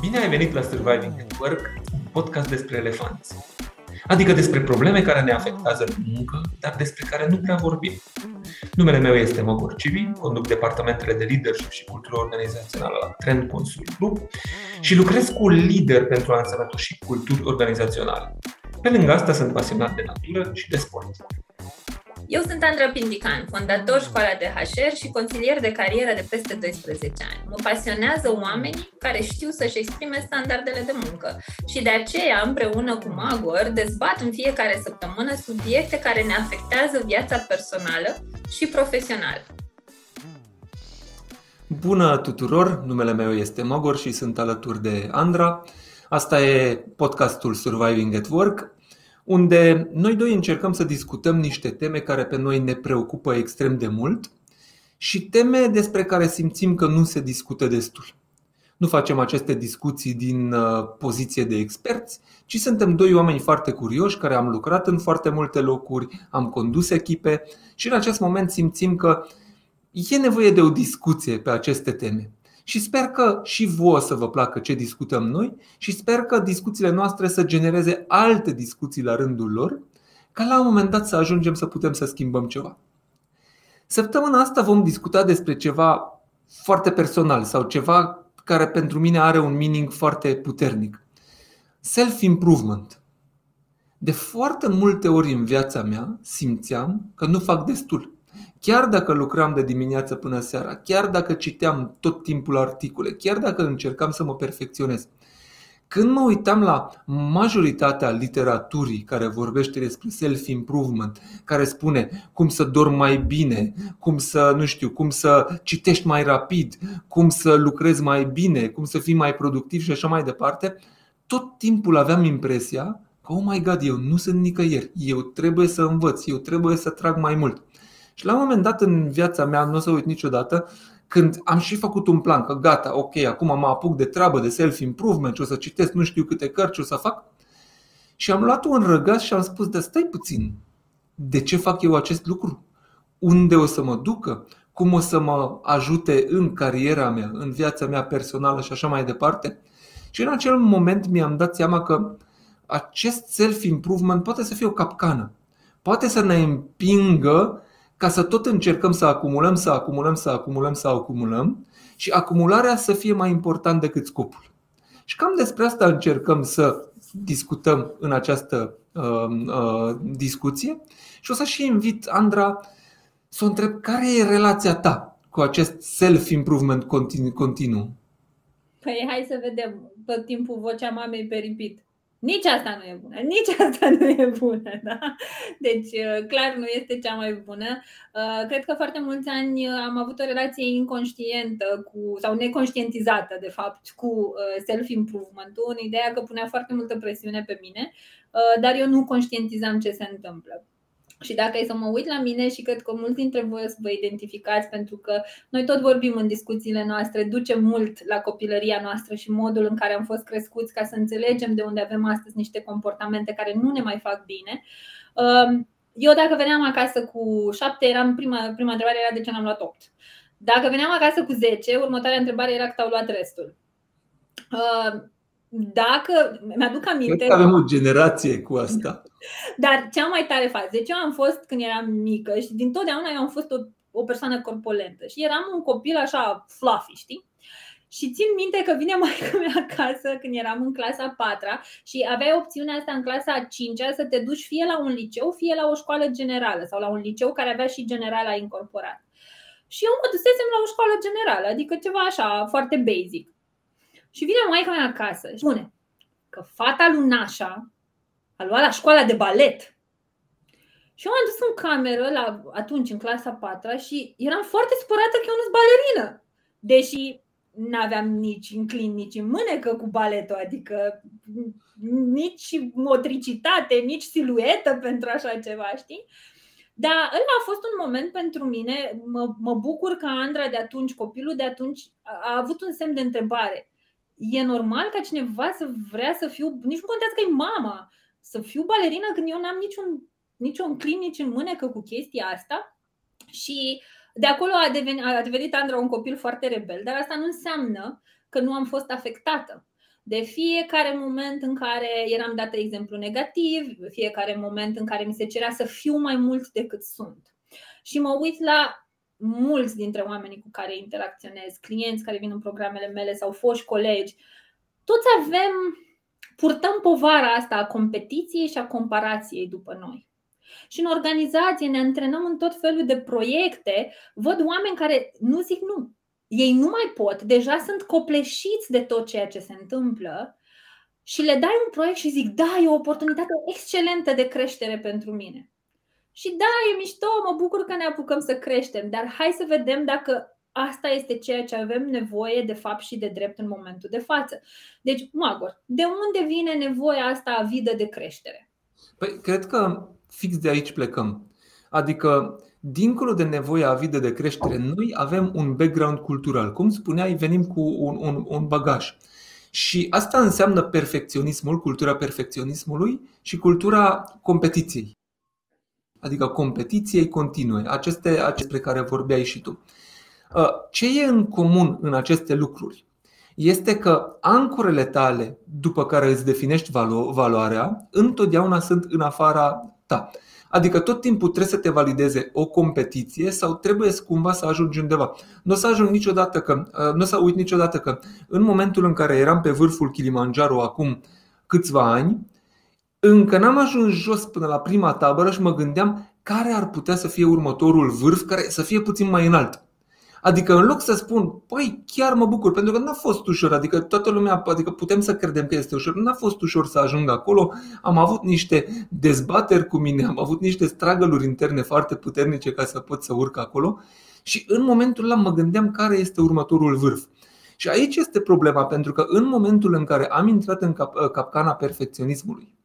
Bine ai venit la Surviving at Work, un podcast despre elefanți. Adică despre probleme care ne afectează în muncă, dar despre care nu prea vorbim. Numele meu este Mogor Civi, conduc departamentele de leadership și cultură organizațională la Trend Consult Group și lucrez cu lider pentru a însănătoși culturi organizaționale. Pe lângă asta sunt pasionat de natură și de sport. Eu sunt Andra Pindican, fondator școala de HR și consilier de carieră de peste 12 ani. Mă pasionează oamenii care știu să-și exprime standardele de muncă și de aceea, împreună cu Magor, dezbat în fiecare săptămână subiecte care ne afectează viața personală și profesională. Bună tuturor, numele meu este Magor și sunt alături de Andra. Asta e podcastul Surviving at Work, unde noi doi încercăm să discutăm niște teme care pe noi ne preocupă extrem de mult și teme despre care simțim că nu se discută destul. Nu facem aceste discuții din uh, poziție de experți, ci suntem doi oameni foarte curioși care am lucrat în foarte multe locuri, am condus echipe și în acest moment simțim că e nevoie de o discuție pe aceste teme. Și sper că și vouă să vă placă ce discutăm noi și sper că discuțiile noastre să genereze alte discuții la rândul lor, ca la un moment dat să ajungem să putem să schimbăm ceva. Săptămâna asta vom discuta despre ceva foarte personal sau ceva care pentru mine are un meaning foarte puternic. Self-improvement. De foarte multe ori în viața mea simțeam că nu fac destul. Chiar dacă lucram de dimineață până seara, chiar dacă citeam tot timpul articole, chiar dacă încercam să mă perfecționez, când mă uitam la majoritatea literaturii care vorbește despre self-improvement, care spune cum să dormi mai bine, cum să, nu știu, cum să citești mai rapid, cum să lucrezi mai bine, cum să fii mai productiv și așa mai departe, tot timpul aveam impresia că, oh my god, eu nu sunt nicăieri, eu trebuie să învăț, eu trebuie să trag mai mult. Și la un moment dat în viața mea, nu o să uit niciodată, când am și făcut un plan, că gata, ok, acum mă apuc de treabă, de self-improvement, o să citesc nu știu câte cărți, o să fac. Și am luat un răgaz și am spus, de stai puțin, de ce fac eu acest lucru? Unde o să mă ducă? Cum o să mă ajute în cariera mea, în viața mea personală și așa mai departe? Și în acel moment mi-am dat seama că acest self-improvement poate să fie o capcană. Poate să ne împingă ca să tot încercăm să acumulăm, să acumulăm, să acumulăm, să acumulăm și acumularea să fie mai important decât scopul. Și cam despre asta încercăm să discutăm în această uh, uh, discuție și o să și invit Andra să o întreb care e relația ta cu acest self-improvement continuu. continuu. Păi hai să vedem tot timpul vocea mamei pe repeat. Nici asta nu e bună, nici asta nu e bună. Da? Deci, uh, clar, nu este cea mai bună. Uh, cred că foarte mulți ani uh, am avut o relație inconștientă cu, sau neconștientizată, de fapt, cu self-improvement-ul, în ideea că punea foarte multă presiune pe mine, dar eu nu conștientizam ce se întâmplă. Și dacă e să mă uit la mine și cred că mulți dintre voi o să vă identificați pentru că noi tot vorbim în discuțiile noastre, ducem mult la copilăria noastră și modul în care am fost crescuți ca să înțelegem de unde avem astăzi niște comportamente care nu ne mai fac bine. Um, eu dacă veneam acasă cu șapte, eram prima, prima întrebare era de ce n-am luat opt. Dacă veneam acasă cu 10, următoarea întrebare era cât au luat restul. Um, dacă mi-aduc aminte. Cred că avem o generație cu asta. Dar cea mai tare fază. Deci eu am fost când eram mică și din totdeauna eu am fost o, o persoană corpolentă și eram un copil așa fluffy, știi? Și țin minte că vine mai mea acasă când eram în clasa 4 și aveai opțiunea asta în clasa 5 să te duci fie la un liceu, fie la o școală generală sau la un liceu care avea și generala incorporat. Și eu mă dusesem la o școală generală, adică ceva așa foarte basic. Și vine maica mea acasă și spune că fata lui Nașa a luat la școala de balet. Și eu m-am dus în cameră la, atunci în clasa 4 și eram foarte supărată că eu nu sunt balerină. Deși nu aveam nici înclin, nici în mânecă cu baletul, adică nici motricitate, nici siluetă pentru așa ceva, știi? Dar ăla a fost un moment pentru mine, mă, mă bucur că Andra de atunci, copilul de atunci, a, a avut un semn de întrebare e normal ca cineva să vrea să fiu, nici nu contează că e mama, să fiu balerină când eu n-am niciun, niciun clin, nici în mânecă cu chestia asta. Și de acolo a devenit, a devenit Andra un copil foarte rebel, dar asta nu înseamnă că nu am fost afectată. De fiecare moment în care eram dată exemplu negativ, fiecare moment în care mi se cerea să fiu mai mult decât sunt. Și mă uit la mulți dintre oamenii cu care interacționez, clienți care vin în programele mele sau foști colegi, toți avem, purtăm povara asta a competiției și a comparației după noi. Și în organizație ne antrenăm în tot felul de proiecte, văd oameni care nu zic nu. Ei nu mai pot, deja sunt copleșiți de tot ceea ce se întâmplă și le dai un proiect și zic, da, e o oportunitate excelentă de creștere pentru mine. Și da, e mișto, mă bucur că ne apucăm să creștem, dar hai să vedem dacă asta este ceea ce avem nevoie de fapt și de drept în momentul de față. Deci, Magor, de unde vine nevoia asta avidă de creștere? Păi, cred că fix de aici plecăm. Adică, dincolo de nevoia avidă de creștere, noi avem un background cultural. Cum spuneai, venim cu un, un, un bagaj. Și asta înseamnă perfecționismul, cultura perfecționismului și cultura competiției adică competiției continue, aceste, aceste despre care vorbeai și tu. Uh, ce e în comun în aceste lucruri? Este că ancorele tale, după care îți definești valo- valoarea, întotdeauna sunt în afara ta. Adică tot timpul trebuie să te valideze o competiție sau trebuie cumva să ajungi undeva. Nu o să ajung niciodată că, uh, nu o să uit niciodată că în momentul în care eram pe vârful Kilimanjaro acum câțiva ani, încă n-am ajuns jos până la prima tabără și mă gândeam care ar putea să fie următorul vârf care să fie puțin mai înalt. Adică în loc să spun, păi chiar mă bucur, pentru că n-a fost ușor, adică toată lumea, adică putem să credem că este ușor, n-a fost ușor să ajung acolo, am avut niște dezbateri cu mine, am avut niște stragăluri interne foarte puternice ca să pot să urc acolo și în momentul ăla mă gândeam care este următorul vârf. Și aici este problema, pentru că în momentul în care am intrat în cap- capcana perfecționismului,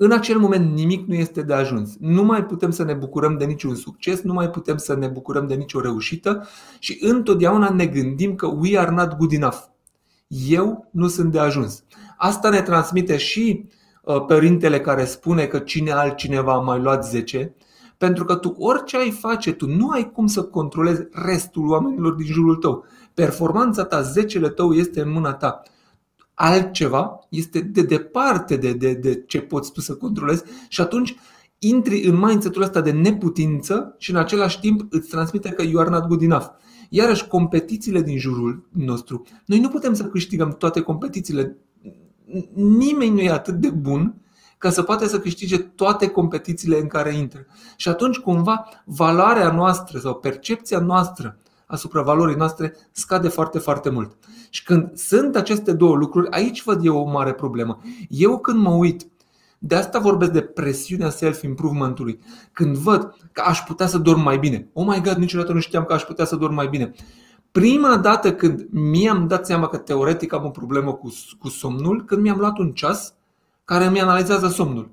în acel moment nimic nu este de ajuns. Nu mai putem să ne bucurăm de niciun succes, nu mai putem să ne bucurăm de nicio reușită și întotdeauna ne gândim că we are not good enough. Eu nu sunt de ajuns. Asta ne transmite și uh, părintele care spune că cine altcineva a mai luat 10, pentru că tu orice ai face, tu nu ai cum să controlezi restul oamenilor din jurul tău. Performanța ta, zecele tău este în mâna ta altceva, este de departe de, de, de ce poți tu să controlezi și atunci intri în mindset-ul ăsta de neputință și în același timp îți transmite că you are not good enough. Iarăși, competițiile din jurul nostru. Noi nu putem să câștigăm toate competițiile. Nimeni nu e atât de bun ca să poate să câștige toate competițiile în care intră. Și atunci, cumva, valoarea noastră sau percepția noastră asupra valorii noastre scade foarte, foarte mult. Și când sunt aceste două lucruri, aici văd eu o mare problemă. Eu când mă uit, de asta vorbesc de presiunea self-improvementului. Când văd că aș putea să dorm mai bine. Oh my god, niciodată nu știam că aș putea să dorm mai bine. Prima dată când mi-am dat seama că teoretic am o problemă cu, cu somnul, când mi-am luat un ceas care mi analizează somnul.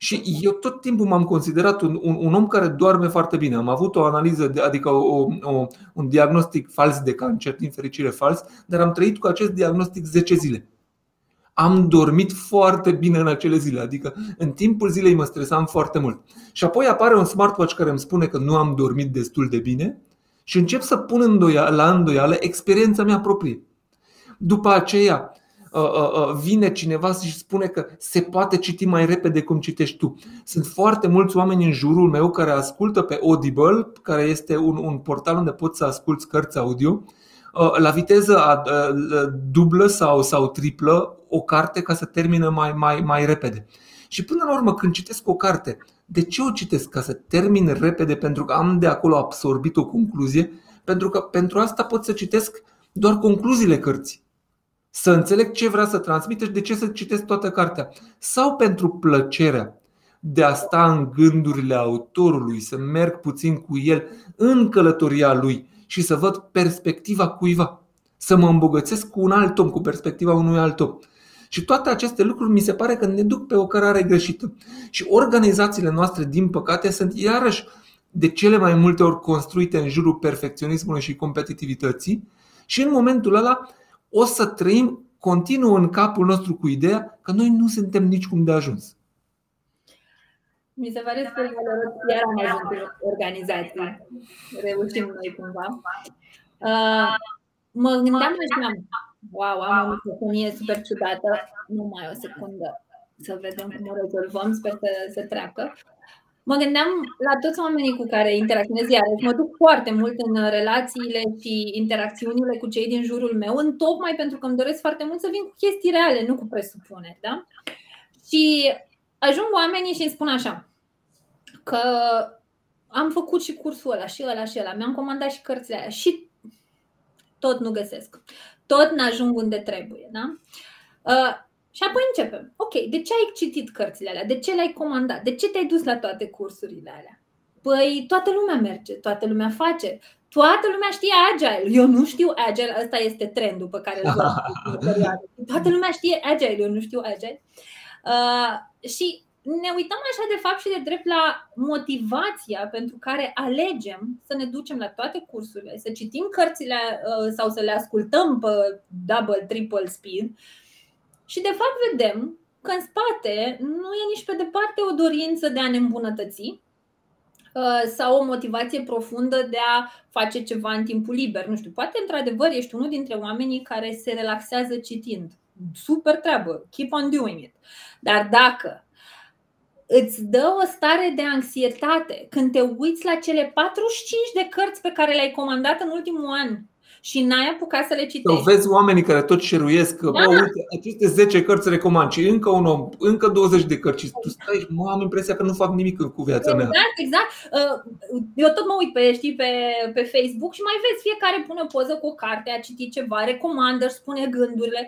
Și eu tot timpul m-am considerat un, un, un om care doarme foarte bine. Am avut o analiză, de, adică o, o, un diagnostic fals de cancer, din fericire fals, dar am trăit cu acest diagnostic 10 zile. Am dormit foarte bine în acele zile, adică în timpul zilei mă stresam foarte mult. Și apoi apare un smartwatch care îmi spune că nu am dormit destul de bine și încep să pun îndoia, la îndoială experiența mea proprie. După aceea, Uh, uh, uh, vine cineva și spune că se poate citi mai repede cum citești tu. Sunt foarte mulți oameni în jurul meu care ascultă pe Audible, care este un, un portal unde poți să asculți cărți audio, la viteză dublă sau, sau triplă o carte ca să termină mai, mai, mai repede. Și până la urmă, când citesc o carte, de ce o citesc? Ca să termin repede pentru că am de acolo absorbit o concluzie? Pentru că pentru asta pot să citesc doar concluziile cărții să înțeleg ce vrea să transmite și de ce să citesc toată cartea. Sau pentru plăcerea de a sta în gândurile autorului, să merg puțin cu el în călătoria lui și să văd perspectiva cuiva. Să mă îmbogățesc cu un alt om, cu perspectiva unui alt om. Și toate aceste lucruri mi se pare că ne duc pe o cărare greșită. Și organizațiile noastre, din păcate, sunt iarăși de cele mai multe ori construite în jurul perfecționismului și competitivității și în momentul ăla o să trăim continuu în capul nostru cu ideea că noi nu suntem nicicum de ajuns. Mi se pare că iar am ajuns în organizații. Reușim noi cumva. Uh, mă gândeam așa, Wow, am o microfonie super ciudată. Numai o secundă să vedem cum o rezolvăm. Sper să, să treacă. Mă gândeam la toți oamenii cu care interacționez iar. Mă duc foarte mult în relațiile și interacțiunile cu cei din jurul meu, în tocmai pentru că îmi doresc foarte mult să vin cu chestii reale, nu cu presupuneri. Da? Și ajung oamenii și îmi spun așa, că am făcut și cursul ăla și ăla și ăla, mi-am comandat și cărțile alea și tot nu găsesc. Tot n-ajung unde trebuie. Da? Uh, și apoi începem. Ok, de ce ai citit cărțile alea? De ce le-ai comandat? De ce te-ai dus la toate cursurile alea? Păi toată lumea merge, toată lumea face, toată lumea știe Agile. Eu nu știu Agile, ăsta este trendul pe care îl Toată lumea știe Agile, eu nu știu Agile. Uh, și ne uităm așa de fapt și de drept la motivația pentru care alegem să ne ducem la toate cursurile, să citim cărțile uh, sau să le ascultăm pe double, triple speed și de fapt vedem că în spate nu e nici pe departe o dorință de a ne îmbunătăți uh, sau o motivație profundă de a face ceva în timpul liber. Nu știu, poate într-adevăr ești unul dintre oamenii care se relaxează citind. Super treabă, keep on doing it. Dar dacă îți dă o stare de anxietate când te uiți la cele 45 de cărți pe care le-ai comandat în ultimul an și n-ai apucat să le citești. Sau vezi oamenii care tot șeruiesc că, da. bă, uite, aceste 10 cărți recomand și încă un om, încă 20 de cărți și tu stai, mă, am impresia că nu fac nimic cu viața mea. Exact, exact. Uh, eu tot mă uit pe, știi, pe, pe Facebook și mai vezi fiecare pune o poză cu o carte, a citit ceva, recomandă, își spune gândurile.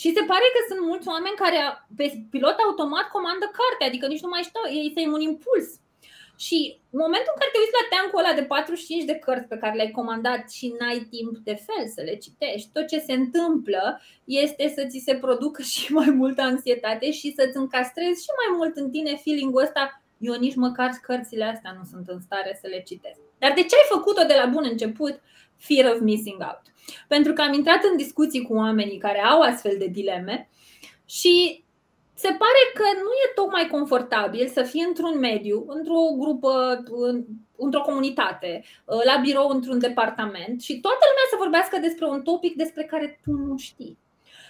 Și se pare că sunt mulți oameni care pe pilot automat comandă carte, adică nici nu mai știu, ei să un impuls. Și în momentul în care te uiți la teancul ăla de 45 de cărți pe care le-ai comandat și n-ai timp de fel să le citești, tot ce se întâmplă este să ți se producă și mai multă anxietate și să-ți încastrezi și mai mult în tine feeling-ul ăsta eu nici măcar cărțile astea nu sunt în stare să le citesc. Dar de ce ai făcut-o de la bun început? Fear of missing out. Pentru că am intrat în discuții cu oamenii care au astfel de dileme și se pare că nu e tocmai confortabil să fii într-un mediu, într-o grupă, într-o comunitate, la birou, într-un departament și toată lumea să vorbească despre un topic despre care tu nu știi.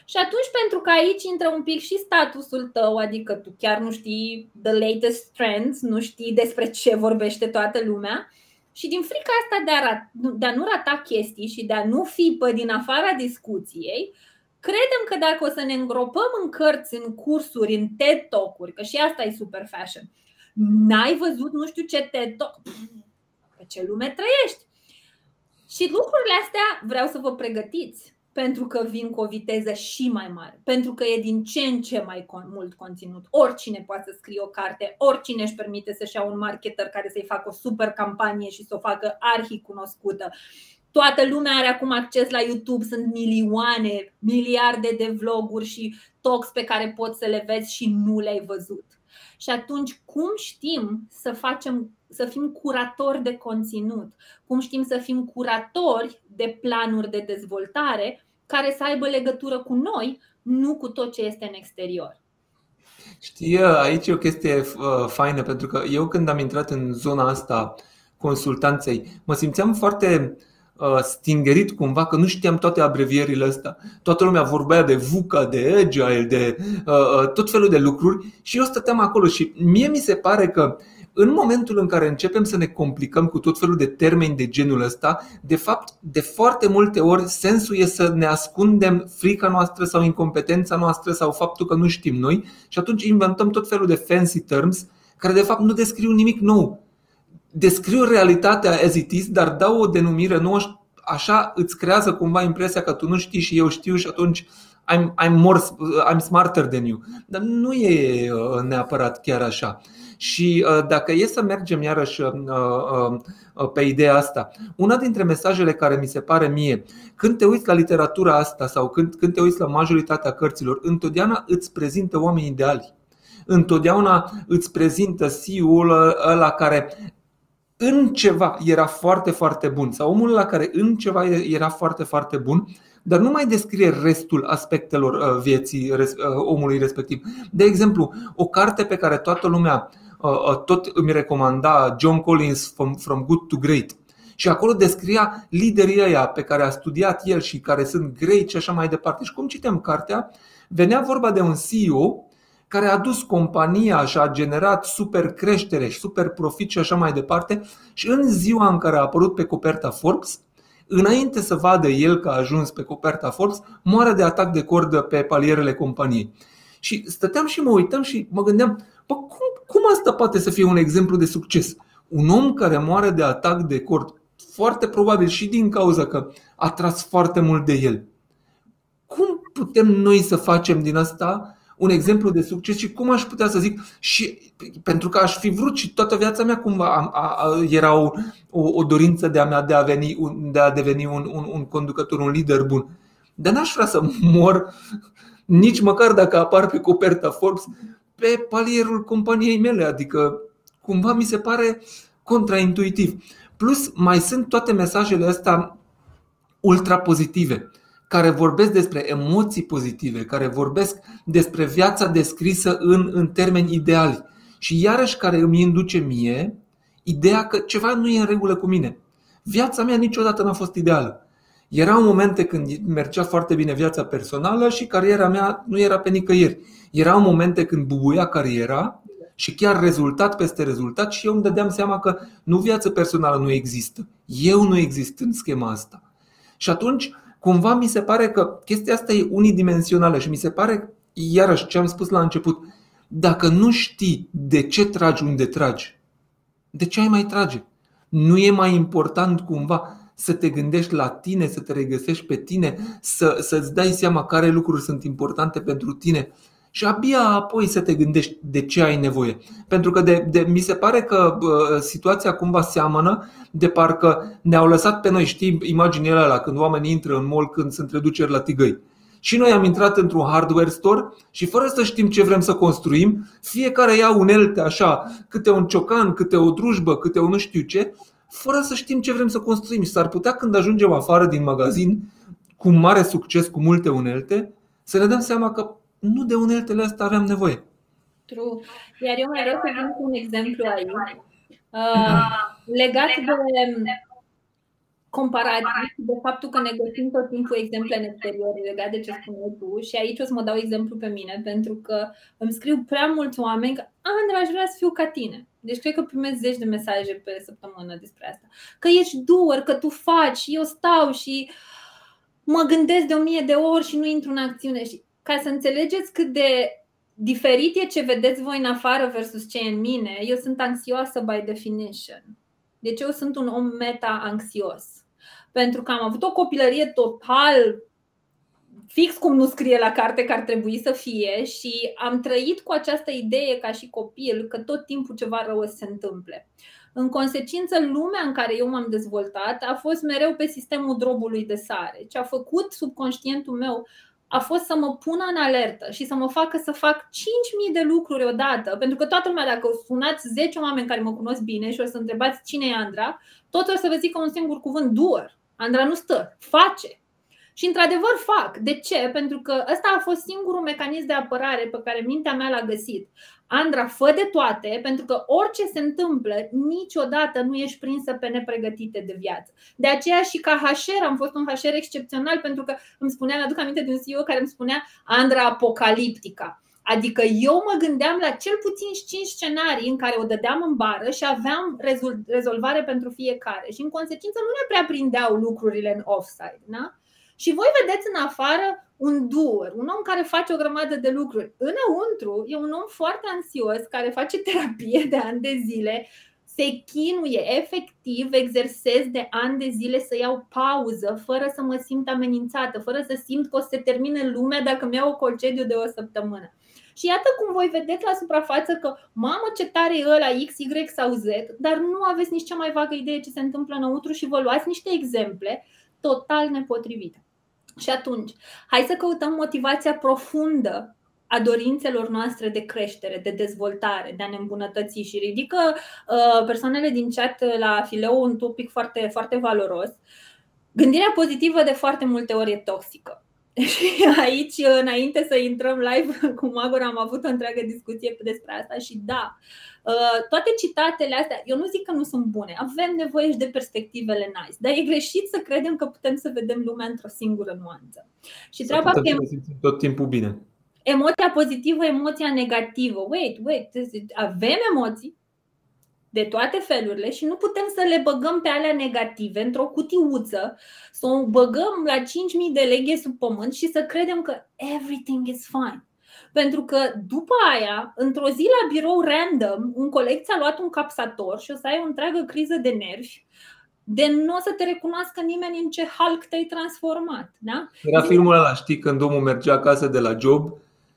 Și atunci, pentru că aici intră un pic și statusul tău, adică tu chiar nu știi the latest trends, nu știi despre ce vorbește toată lumea, și din frica asta de a, de a nu rata chestii și de a nu fi pe din afara discuției, credem că dacă o să ne îngropăm în cărți, în cursuri, în TED Talk-uri, că și asta e super fashion, n-ai văzut nu știu ce TED Talk, pe ce lume trăiești. Și lucrurile astea vreau să vă pregătiți pentru că vin cu o viteză și mai mare, pentru că e din ce în ce mai mult conținut. Oricine poate să scrie o carte, oricine își permite să-și ia un marketer care să-i facă o super campanie și să o facă arhi cunoscută. Toată lumea are acum acces la YouTube, sunt milioane, miliarde de vloguri și talks pe care poți să le vezi și nu le-ai văzut. Și atunci, cum știm să facem, să fim curatori de conținut? Cum știm să fim curatori de planuri de dezvoltare care să aibă legătură cu noi, nu cu tot ce este în exterior? Știi, aici e o chestie uh, faină, pentru că eu când am intrat în zona asta consultanței, mă simțeam foarte uh, Uh, stingerit cumva că nu știam toate abrevierile astea. Toată lumea vorbea de VUCA, de Agile, de uh, uh, tot felul de lucruri și eu stăteam acolo și mie mi se pare că în momentul în care începem să ne complicăm cu tot felul de termeni de genul ăsta, de fapt, de foarte multe ori sensul e să ne ascundem frica noastră sau incompetența noastră sau faptul că nu știm noi și atunci inventăm tot felul de fancy terms care de fapt nu descriu nimic nou descriu realitatea as it is, dar dau o denumire nouă așa îți creează cumva impresia că tu nu știi și eu știu și atunci I'm, I'm, more, I'm smarter than you. Dar nu e uh, neapărat chiar așa. Și uh, dacă e să mergem iarăși uh, pe ideea asta, una dintre mesajele care mi se pare mie, când te uiți la literatura asta sau când, când te uiți la majoritatea cărților, întotdeauna îți prezintă oameni ideali. Întotdeauna îți prezintă CEO-ul ăla care în ceva era foarte, foarte bun sau omul la care în ceva era foarte, foarte bun, dar nu mai descrie restul aspectelor uh, vieții uh, omului respectiv. De exemplu, o carte pe care toată lumea uh, tot îmi recomanda, John Collins From, From Good to Great. Și acolo descria liderii ăia pe care a studiat el și care sunt grei și așa mai departe. Și cum citem cartea, venea vorba de un CEO care a dus compania și a generat super creștere și super profit și așa mai departe și în ziua în care a apărut pe coperta Forbes, înainte să vadă el că a ajuns pe coperta Forbes, moare de atac de cordă pe palierele companiei. Și stăteam și mă uitam și mă gândeam, bă, cum, cum asta poate să fie un exemplu de succes? Un om care moare de atac de cord, foarte probabil și din cauza că a tras foarte mult de el. Cum putem noi să facem din asta un exemplu de succes și cum aș putea să zic și pentru că aș fi vrut și toată viața mea cumva a, a, a, era o, o, o dorință de a mea de a, veni, de a deveni un, un, un conducător, un lider bun. Dar n-aș vrea să mor nici măcar dacă apar pe coperta Forbes pe palierul companiei mele, adică cumva mi se pare contraintuitiv. Plus mai sunt toate mesajele astea ultra pozitive care vorbesc despre emoții pozitive, care vorbesc despre viața descrisă în, în termeni ideali și iarăși care îmi induce mie ideea că ceva nu e în regulă cu mine. Viața mea niciodată n-a fost ideală. Erau momente când mergea foarte bine viața personală și cariera mea nu era pe nicăieri. Erau momente când bubuia cariera și chiar rezultat peste rezultat și eu îmi dădeam seama că nu viața personală nu există. Eu nu exist în schema asta. Și atunci cumva mi se pare că chestia asta e unidimensională și mi se pare, iarăși ce am spus la început, dacă nu știi de ce tragi unde tragi, de ce ai mai trage? Nu e mai important cumva să te gândești la tine, să te regăsești pe tine, să, să-ți dai seama care lucruri sunt importante pentru tine și abia apoi să te gândești de ce ai nevoie. Pentru că de, de, mi se pare că uh, situația cumva seamănă de parcă ne-au lăsat pe noi, știi, imaginile alea când oamenii intră în mall când sunt reduceri la tigăi. Și noi am intrat într-un hardware store și fără să știm ce vrem să construim, fiecare ia unelte așa, câte un ciocan, câte o drujbă, câte o nu știu ce, fără să știm ce vrem să construim. Și s-ar putea când ajungem afară din magazin, cu mare succes, cu multe unelte, să ne dăm seama că nu de uneltele astea aveam nevoie. True. Iar eu mai vreau să vin cu un exemplu aici. Uh, legat de comparativ de faptul că ne găsim tot timpul exemple în exterior legat de ce spuneai tu și aici o să mă dau exemplu pe mine pentru că îmi scriu prea mulți oameni că Andra, aș vrea să fiu ca tine. Deci cred că primesc zeci de mesaje pe săptămână despre asta. Că ești doer, că tu faci, eu stau și mă gândesc de o mie de ori și nu intru în acțiune. Și ca să înțelegeți cât de diferit e ce vedeți voi în afară versus ce e în mine, eu sunt anxioasă by definition. Deci eu sunt un om meta-anxios. Pentru că am avut o copilărie total fix cum nu scrie la carte că ar trebui să fie și am trăit cu această idee ca și copil că tot timpul ceva rău se întâmple. În consecință, lumea în care eu m-am dezvoltat a fost mereu pe sistemul drobului de sare. Ce a făcut subconștientul meu a fost să mă pună în alertă și să mă facă să fac 5.000 de lucruri odată. Pentru că toată lumea, dacă sunați 10 oameni care mă cunosc bine și o să întrebați cine e Andra, toți o să vă zică un singur cuvânt, doer. Andra nu stă, face. Și într-adevăr fac. De ce? Pentru că ăsta a fost singurul mecanism de apărare pe care mintea mea l-a găsit. Andra, fă de toate, pentru că orice se întâmplă, niciodată nu ești prinsă pe nepregătite de viață. De aceea și ca HR am fost un HR excepțional pentru că îmi spunea, mi-aduc aminte de un CEO care îmi spunea Andra Apocaliptica. Adică eu mă gândeam la cel puțin 5 scenarii în care o dădeam în bară și aveam rezolvare pentru fiecare. Și în consecință nu ne prea prindeau lucrurile în offside. Da? Și voi vedeți în afară un doer, un om care face o grămadă de lucruri. Înăuntru e un om foarte ansios care face terapie de ani de zile, se chinuie efectiv, exersez de ani de zile să iau pauză fără să mă simt amenințată, fără să simt că o să se termine lumea dacă mi iau o concediu de o săptămână. Și iată cum voi vedeți la suprafață că, mamă, ce tare e ăla X, Y sau Z, dar nu aveți nici cea mai vagă idee ce se întâmplă înăuntru și vă luați niște exemple total nepotrivite. Și atunci, hai să căutăm motivația profundă a dorințelor noastre de creștere, de dezvoltare, de a ne îmbunătăți și ridică uh, persoanele din chat la fileu un topic foarte, foarte valoros. Gândirea pozitivă de foarte multe ori e toxică. Și aici, înainte să intrăm live cu Magor, am avut o întreagă discuție despre asta și da, uh, toate citatele astea, eu nu zic că nu sunt bune, avem nevoie și de perspectivele nice, dar e greșit să credem că putem să vedem lumea într-o singură nuanță. Și treaba că tot timpul bine. Emoția pozitivă, emoția negativă. Wait, wait, avem emoții, de toate felurile și nu putem să le băgăm pe alea negative într-o cutiuță, să o băgăm la 5.000 de leghe sub pământ și să credem că everything is fine. Pentru că după aia, într-o zi la birou random, un coleg ți-a luat un capsator și o să ai o întreagă criză de nervi, de nu o să te recunoască nimeni în ce Hulk te-ai transformat. Da? Era filmul ăla, știi, când omul mergea acasă de la job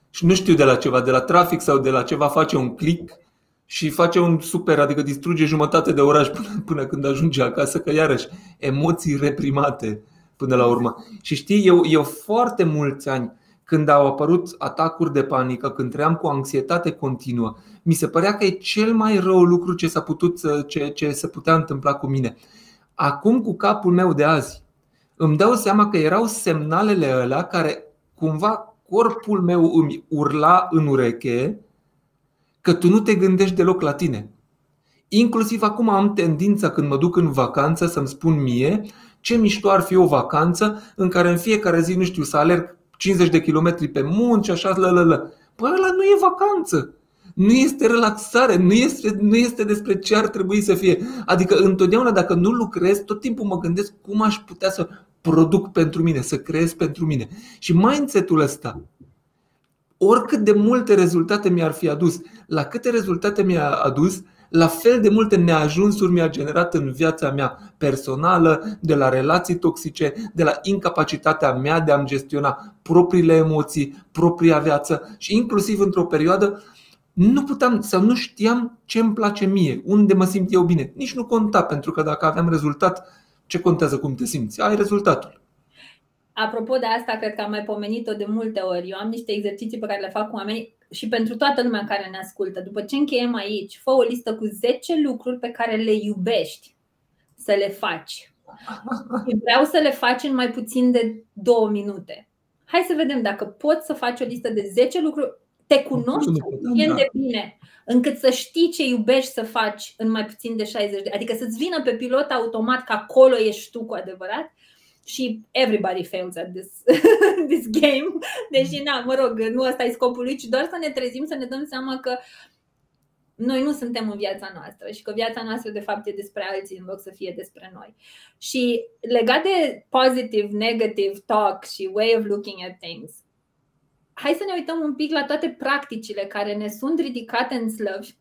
și nu știu de la ceva, de la trafic sau de la ceva face un click și face un super, adică distruge jumătate de oraș până, până când ajunge acasă, că iarăși emoții reprimate până la urmă. Și știi, eu, eu foarte mulți ani când au apărut atacuri de panică, când trăiam cu anxietate continuă, mi se părea că e cel mai rău lucru ce s-a putut, ce, ce se putea întâmpla cu mine. Acum, cu capul meu de azi, îmi dau seama că erau semnalele alea care cumva corpul meu îmi urla în ureche că tu nu te gândești deloc la tine. Inclusiv acum am tendința când mă duc în vacanță să-mi spun mie ce mișto ar fi o vacanță în care în fiecare zi, nu știu, să alerg 50 de kilometri pe munți, așa, la la la. Păi ăla nu e vacanță. Nu este relaxare, nu este, nu este despre ce ar trebui să fie. Adică întotdeauna dacă nu lucrez, tot timpul mă gândesc cum aș putea să produc pentru mine, să creez pentru mine. Și mindset-ul ăsta oricât de multe rezultate mi-ar fi adus, la câte rezultate mi-a adus, la fel de multe neajunsuri mi-a generat în viața mea personală, de la relații toxice, de la incapacitatea mea de a-mi gestiona propriile emoții, propria viață și inclusiv într-o perioadă nu puteam sau nu știam ce îmi place mie, unde mă simt eu bine. Nici nu conta, pentru că dacă aveam rezultat, ce contează cum te simți? Ai rezultatul. Apropo de asta, cred că am mai pomenit-o de multe ori. Eu am niște exerciții pe care le fac cu oamenii și pentru toată lumea care ne ascultă. După ce încheiem aici, fă o listă cu 10 lucruri pe care le iubești să le faci. Și vreau să le faci în mai puțin de două minute. Hai să vedem dacă poți să faci o listă de 10 lucruri. Te cunoști suficient de bine încât să știi ce iubești să faci în mai puțin de 60 de Adică să-ți vină pe pilot automat că acolo ești tu cu adevărat și everybody fails at this, this game. Deși, na, mă rog, nu ăsta e scopul lui, ci doar să ne trezim, să ne dăm seama că noi nu suntem în viața noastră și că viața noastră de fapt e despre alții în loc să fie despre noi. Și legat de positive, negative talk și way of looking at things, hai să ne uităm un pic la toate practicile care ne sunt ridicate în slăvi,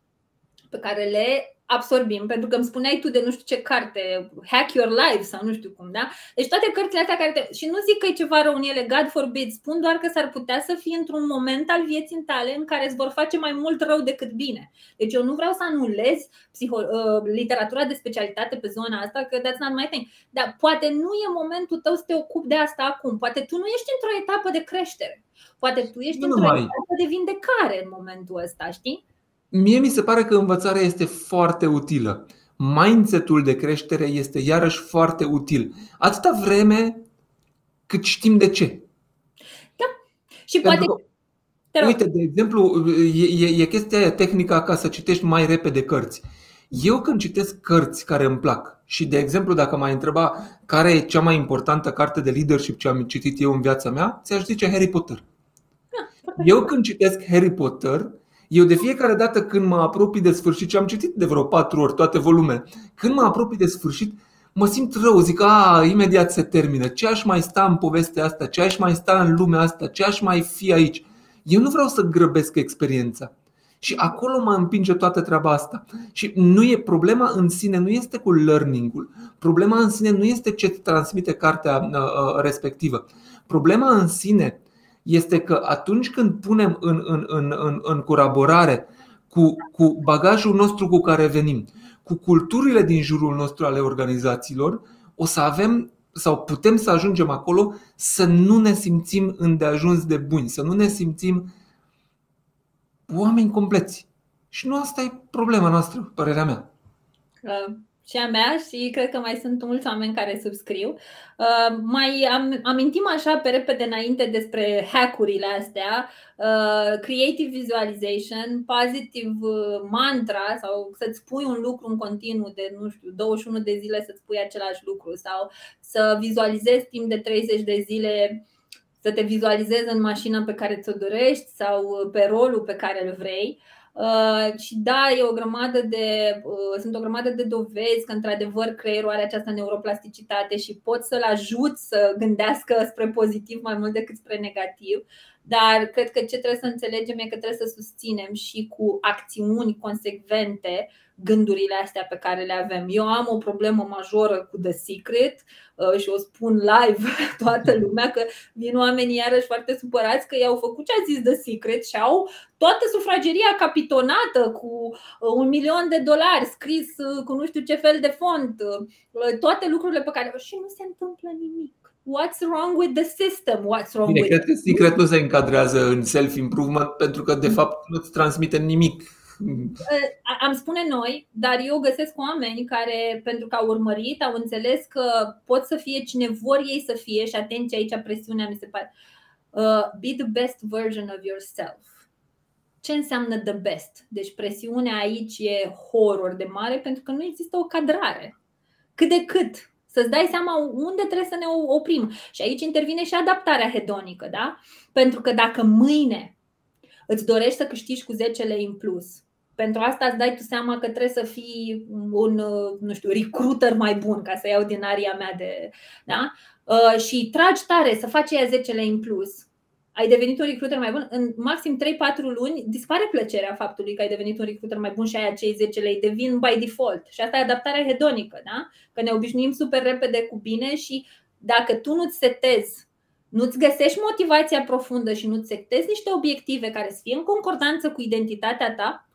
pe care le absorbim, pentru că îmi spuneai tu de nu știu ce carte, Hack Your Life sau nu știu cum, da? Deci toate cărțile astea care te... Și nu zic că e ceva rău în ele, God forbid, spun doar că s-ar putea să fie într-un moment al vieții tale în care îți vor face mai mult rău decât bine. Deci eu nu vreau să anulez psiho- uh, literatura de specialitate pe zona asta, că that's not my thing. Dar poate nu e momentul tău să te ocupi de asta acum. Poate tu nu ești într-o etapă de creștere. Poate tu ești nu într-o mai. etapă de vindecare în momentul ăsta, știi? Mie mi se pare că învățarea este foarte utilă. Mindset-ul de creștere este iarăși foarte util. Atâta vreme cât știm de ce. Da. Și Pentru poate. Că, uite, de exemplu, e, e, e chestia aia tehnica ca să citești mai repede cărți. Eu când citesc cărți care îmi plac și, de exemplu, dacă m-ai întreba care e cea mai importantă carte de leadership ce am citit eu în viața mea, ți-aș zice Harry Potter. Da, eu când citesc Harry Potter, eu de fiecare dată când mă apropii de sfârșit, și am citit de vreo patru ori toate volumele, când mă apropii de sfârșit, mă simt rău, zic, a, imediat se termină, ce aș mai sta în povestea asta, ce aș mai sta în lumea asta, ce aș mai fi aici. Eu nu vreau să grăbesc experiența. Și acolo mă împinge toată treaba asta. Și nu e problema în sine, nu este cu learning-ul. Problema în sine nu este ce transmite cartea uh, uh, respectivă. Problema în sine este că atunci când punem în, în, în, în, în colaborare cu, cu bagajul nostru cu care venim, cu culturile din jurul nostru ale organizațiilor, o să avem sau putem să ajungem acolo să nu ne simțim îndeajuns de buni, să nu ne simțim oameni compleți. Și nu asta e problema noastră, părerea mea. Uh, și a mea și cred că mai sunt mulți oameni care subscriu. Uh, mai am, amintim așa pe repede înainte despre hackurile astea, uh, creative visualization, positive uh, mantra sau să-ți pui un lucru în continuu de, nu știu, 21 de zile să-ți pui același lucru sau să vizualizezi timp de 30 de zile să te vizualizezi în mașina pe care ți-o dorești sau pe rolul pe care îl vrei. Uh, Uh, și da, e o grămadă de, uh, sunt o grămadă de dovezi că într-adevăr creierul are această neuroplasticitate și pot să-l ajut să gândească spre pozitiv mai mult decât spre negativ. Dar cred că ce trebuie să înțelegem e că trebuie să susținem și cu acțiuni consecvente gândurile astea pe care le avem. Eu am o problemă majoră cu The Secret uh, și o spun live toată lumea că vin oamenii iarăși foarte supărați că i-au făcut ce a zis The Secret și au toată sufrageria capitonată cu uh, un milion de dolari scris uh, cu nu știu ce fel de font, toate lucrurile pe care și nu se întâmplă nimic. What's wrong with the system? What's wrong Bine, with cred că Secret nu se încadrează în self-improvement pentru că de fapt nu-ți transmite nimic am spune noi, dar eu găsesc oameni care, pentru că au urmărit, au înțeles că pot să fie cine vor ei să fie și atenție aici presiunea mi se pare. Uh, be the best version of yourself. Ce înseamnă the best? Deci presiunea aici e horror de mare pentru că nu există o cadrare. Cât de cât să-ți dai seama unde trebuie să ne oprim. Și aici intervine și adaptarea hedonică, da? Pentru că dacă mâine îți dorești să câștigi cu 10 lei în plus pentru asta îți dai tu seama că trebuie să fii un, nu știu, recruiter mai bun, ca să iau din aria mea de. Da? Uh, și tragi tare să faci aia 10 lei în plus. Ai devenit un recruiter mai bun, în maxim 3-4 luni dispare plăcerea faptului că ai devenit un recruiter mai bun și ai acei 10 lei, devin by default. Și asta e adaptarea hedonică, da? Că ne obișnuim super repede cu bine și dacă tu nu-ți setezi nu-ți găsești motivația profundă și nu-ți setezi niște obiective care să fie în concordanță cu identitatea ta,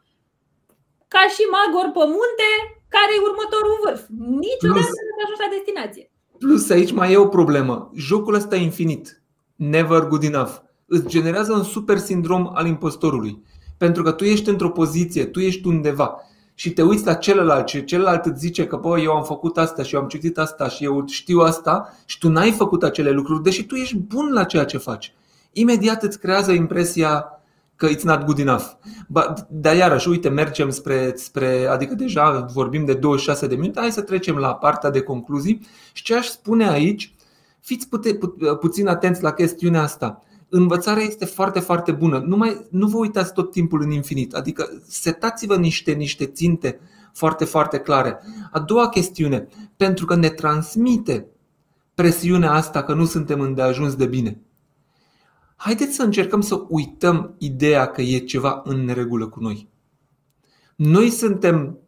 ca și Magor pe munte, care e următorul vârf. Niciodată nu te ajungi la destinație. Plus, aici mai e o problemă. Jocul ăsta e infinit. Never good enough. Îți generează un super sindrom al impostorului. Pentru că tu ești într-o poziție, tu ești undeva și te uiți la celălalt și celălalt îți zice că bă, eu am făcut asta și eu am citit asta și eu știu asta și tu n-ai făcut acele lucruri, deși tu ești bun la ceea ce faci. Imediat îți creează impresia că it's not good enough. Dar iarăși, uite, mergem spre, spre, adică deja vorbim de 26 de minute, hai să trecem la partea de concluzii. Și ce aș spune aici, fiți pute, pu, puțin atenți la chestiunea asta. Învățarea este foarte, foarte bună. Nu, mai, nu vă uitați tot timpul în infinit. Adică setați-vă niște, niște ținte foarte, foarte clare. A doua chestiune, pentru că ne transmite presiunea asta că nu suntem îndeajuns de bine haideți să încercăm să uităm ideea că e ceva în neregulă cu noi. Noi suntem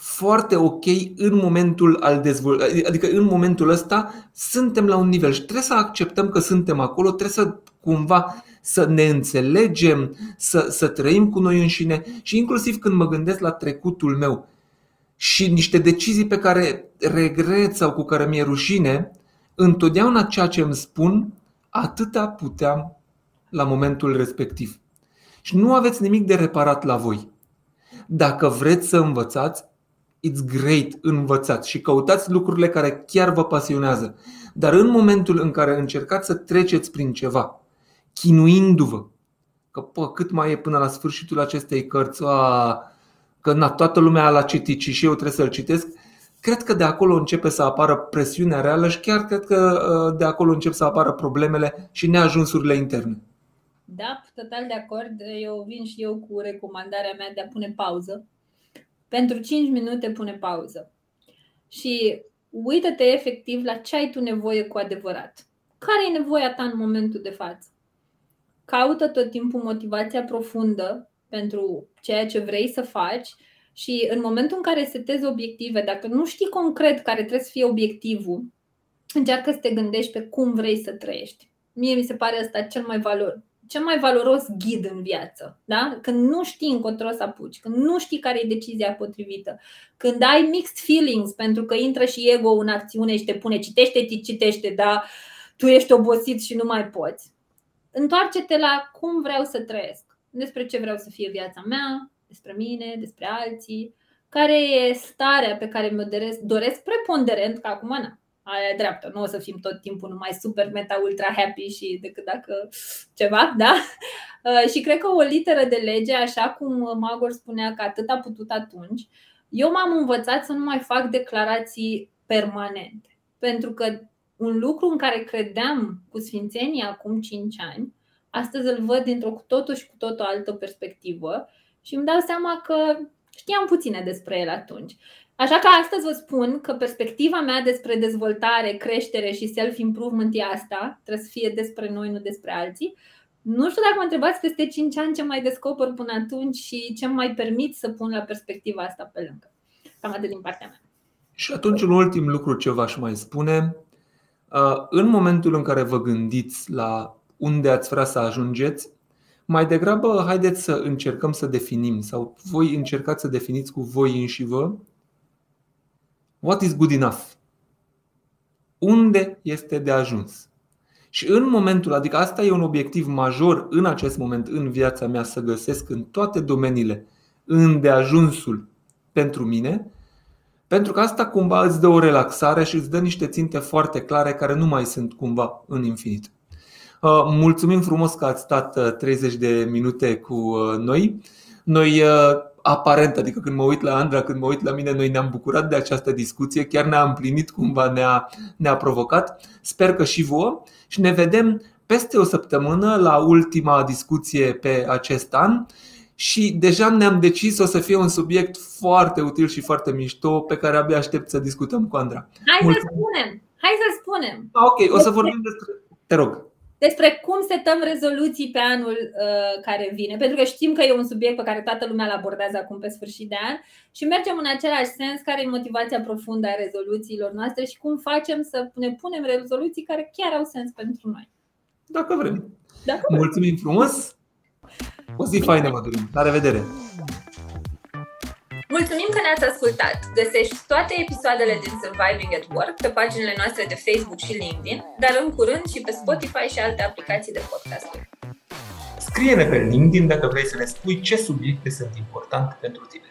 foarte ok în momentul al dezvoltării, adică în momentul ăsta suntem la un nivel și trebuie să acceptăm că suntem acolo, trebuie să cumva să ne înțelegem, să, să trăim cu noi înșine și inclusiv când mă gândesc la trecutul meu și niște decizii pe care regret sau cu care mi-e rușine, întotdeauna ceea ce îmi spun atâta puteam la momentul respectiv. Și nu aveți nimic de reparat la voi. Dacă vreți să învățați, it's great, învățați și căutați lucrurile care chiar vă pasionează. Dar în momentul în care încercați să treceți prin ceva, chinuindu-vă, că pă, cât mai e până la sfârșitul acestei cărți, a, că na, toată lumea l-a citit și eu trebuie să-l citesc, cred că de acolo începe să apară presiunea reală și chiar cred că uh, de acolo încep să apară problemele și neajunsurile interne. Da, total de acord. Eu vin și eu cu recomandarea mea de a pune pauză. Pentru 5 minute pune pauză. Și uită-te efectiv la ce ai tu nevoie cu adevărat. Care e nevoia ta în momentul de față? Caută tot timpul motivația profundă pentru ceea ce vrei să faci și în momentul în care setezi obiective, dacă nu știi concret care trebuie să fie obiectivul, încearcă să te gândești pe cum vrei să trăiești. Mie mi se pare asta cel mai valor, cel mai valoros ghid în viață. Da? Când nu știi încotro să apuci, când nu știi care e decizia potrivită, când ai mixed feelings pentru că intră și ego în acțiune și te pune citește, te citește, dar tu ești obosit și nu mai poți. Întoarce-te la cum vreau să trăiesc, despre ce vreau să fie viața mea, despre mine, despre alții, care e starea pe care mi-o doresc, doresc preponderent, că acum na, aia e dreaptă, nu o să fim tot timpul numai super meta ultra happy și decât dacă ceva, da? Uh, și cred că o literă de lege, așa cum Magor spunea că atât a putut atunci, eu m-am învățat să nu mai fac declarații permanente. Pentru că un lucru în care credeam cu sfințenii acum 5 ani, astăzi îl văd dintr-o cu totul și cu totul altă perspectivă și îmi dau seama că știam puține despre el atunci. Așa că astăzi vă spun că perspectiva mea despre dezvoltare, creștere și self-improvement e asta, trebuie să fie despre noi, nu despre alții. Nu știu dacă mă întrebați peste 5 ani ce mai descoper până atunci și ce mai permit să pun la perspectiva asta pe lângă. Cam atât din partea mea. Și atunci un ultim lucru ce v-aș mai spune. În momentul în care vă gândiți la unde ați vrea să ajungeți, mai degrabă haideți să încercăm să definim sau voi încercați să definiți cu voi înși vă what is good enough. Unde este de ajuns? Și în momentul, adică asta e un obiectiv major în acest moment în viața mea să găsesc în toate domeniile îndeajunsul pentru mine, pentru că asta cumva îți dă o relaxare și îți dă niște ținte foarte clare care nu mai sunt cumva în infinit. Uh, mulțumim frumos că ați stat 30 uh, de minute cu uh, noi. Noi aparent, adică când mă uit la Andra, când mă uit la mine, noi ne-am bucurat de această discuție, chiar ne-a împlinit cumva, ne-a, ne-a provocat. Sper că și vouă și ne vedem peste o săptămână la ultima discuție pe acest an și deja ne-am decis o să fie un subiect foarte util și foarte mișto pe care abia aștept să discutăm cu Andra. Hai Mulțumesc. să spunem! Hai să spunem! Ah, ok, o să vorbim despre... Te rog despre cum setăm rezoluții pe anul uh, care vine, pentru că știm că e un subiect pe care toată lumea îl abordează acum pe sfârșit de an și mergem în același sens care e motivația profundă a rezoluțiilor noastre și cum facem să ne punem rezoluții care chiar au sens pentru noi. Dacă vrem. Dacă vrem. Mulțumim frumos! O zi faină, vă dorim. La revedere! Mulțumim că ne-ați ascultat! Găsești toate episoadele din Surviving at Work pe paginile noastre de Facebook și LinkedIn, dar în curând și pe Spotify și alte aplicații de podcasturi. Scrie-ne pe LinkedIn dacă vrei să ne spui ce subiecte sunt importante pentru tine.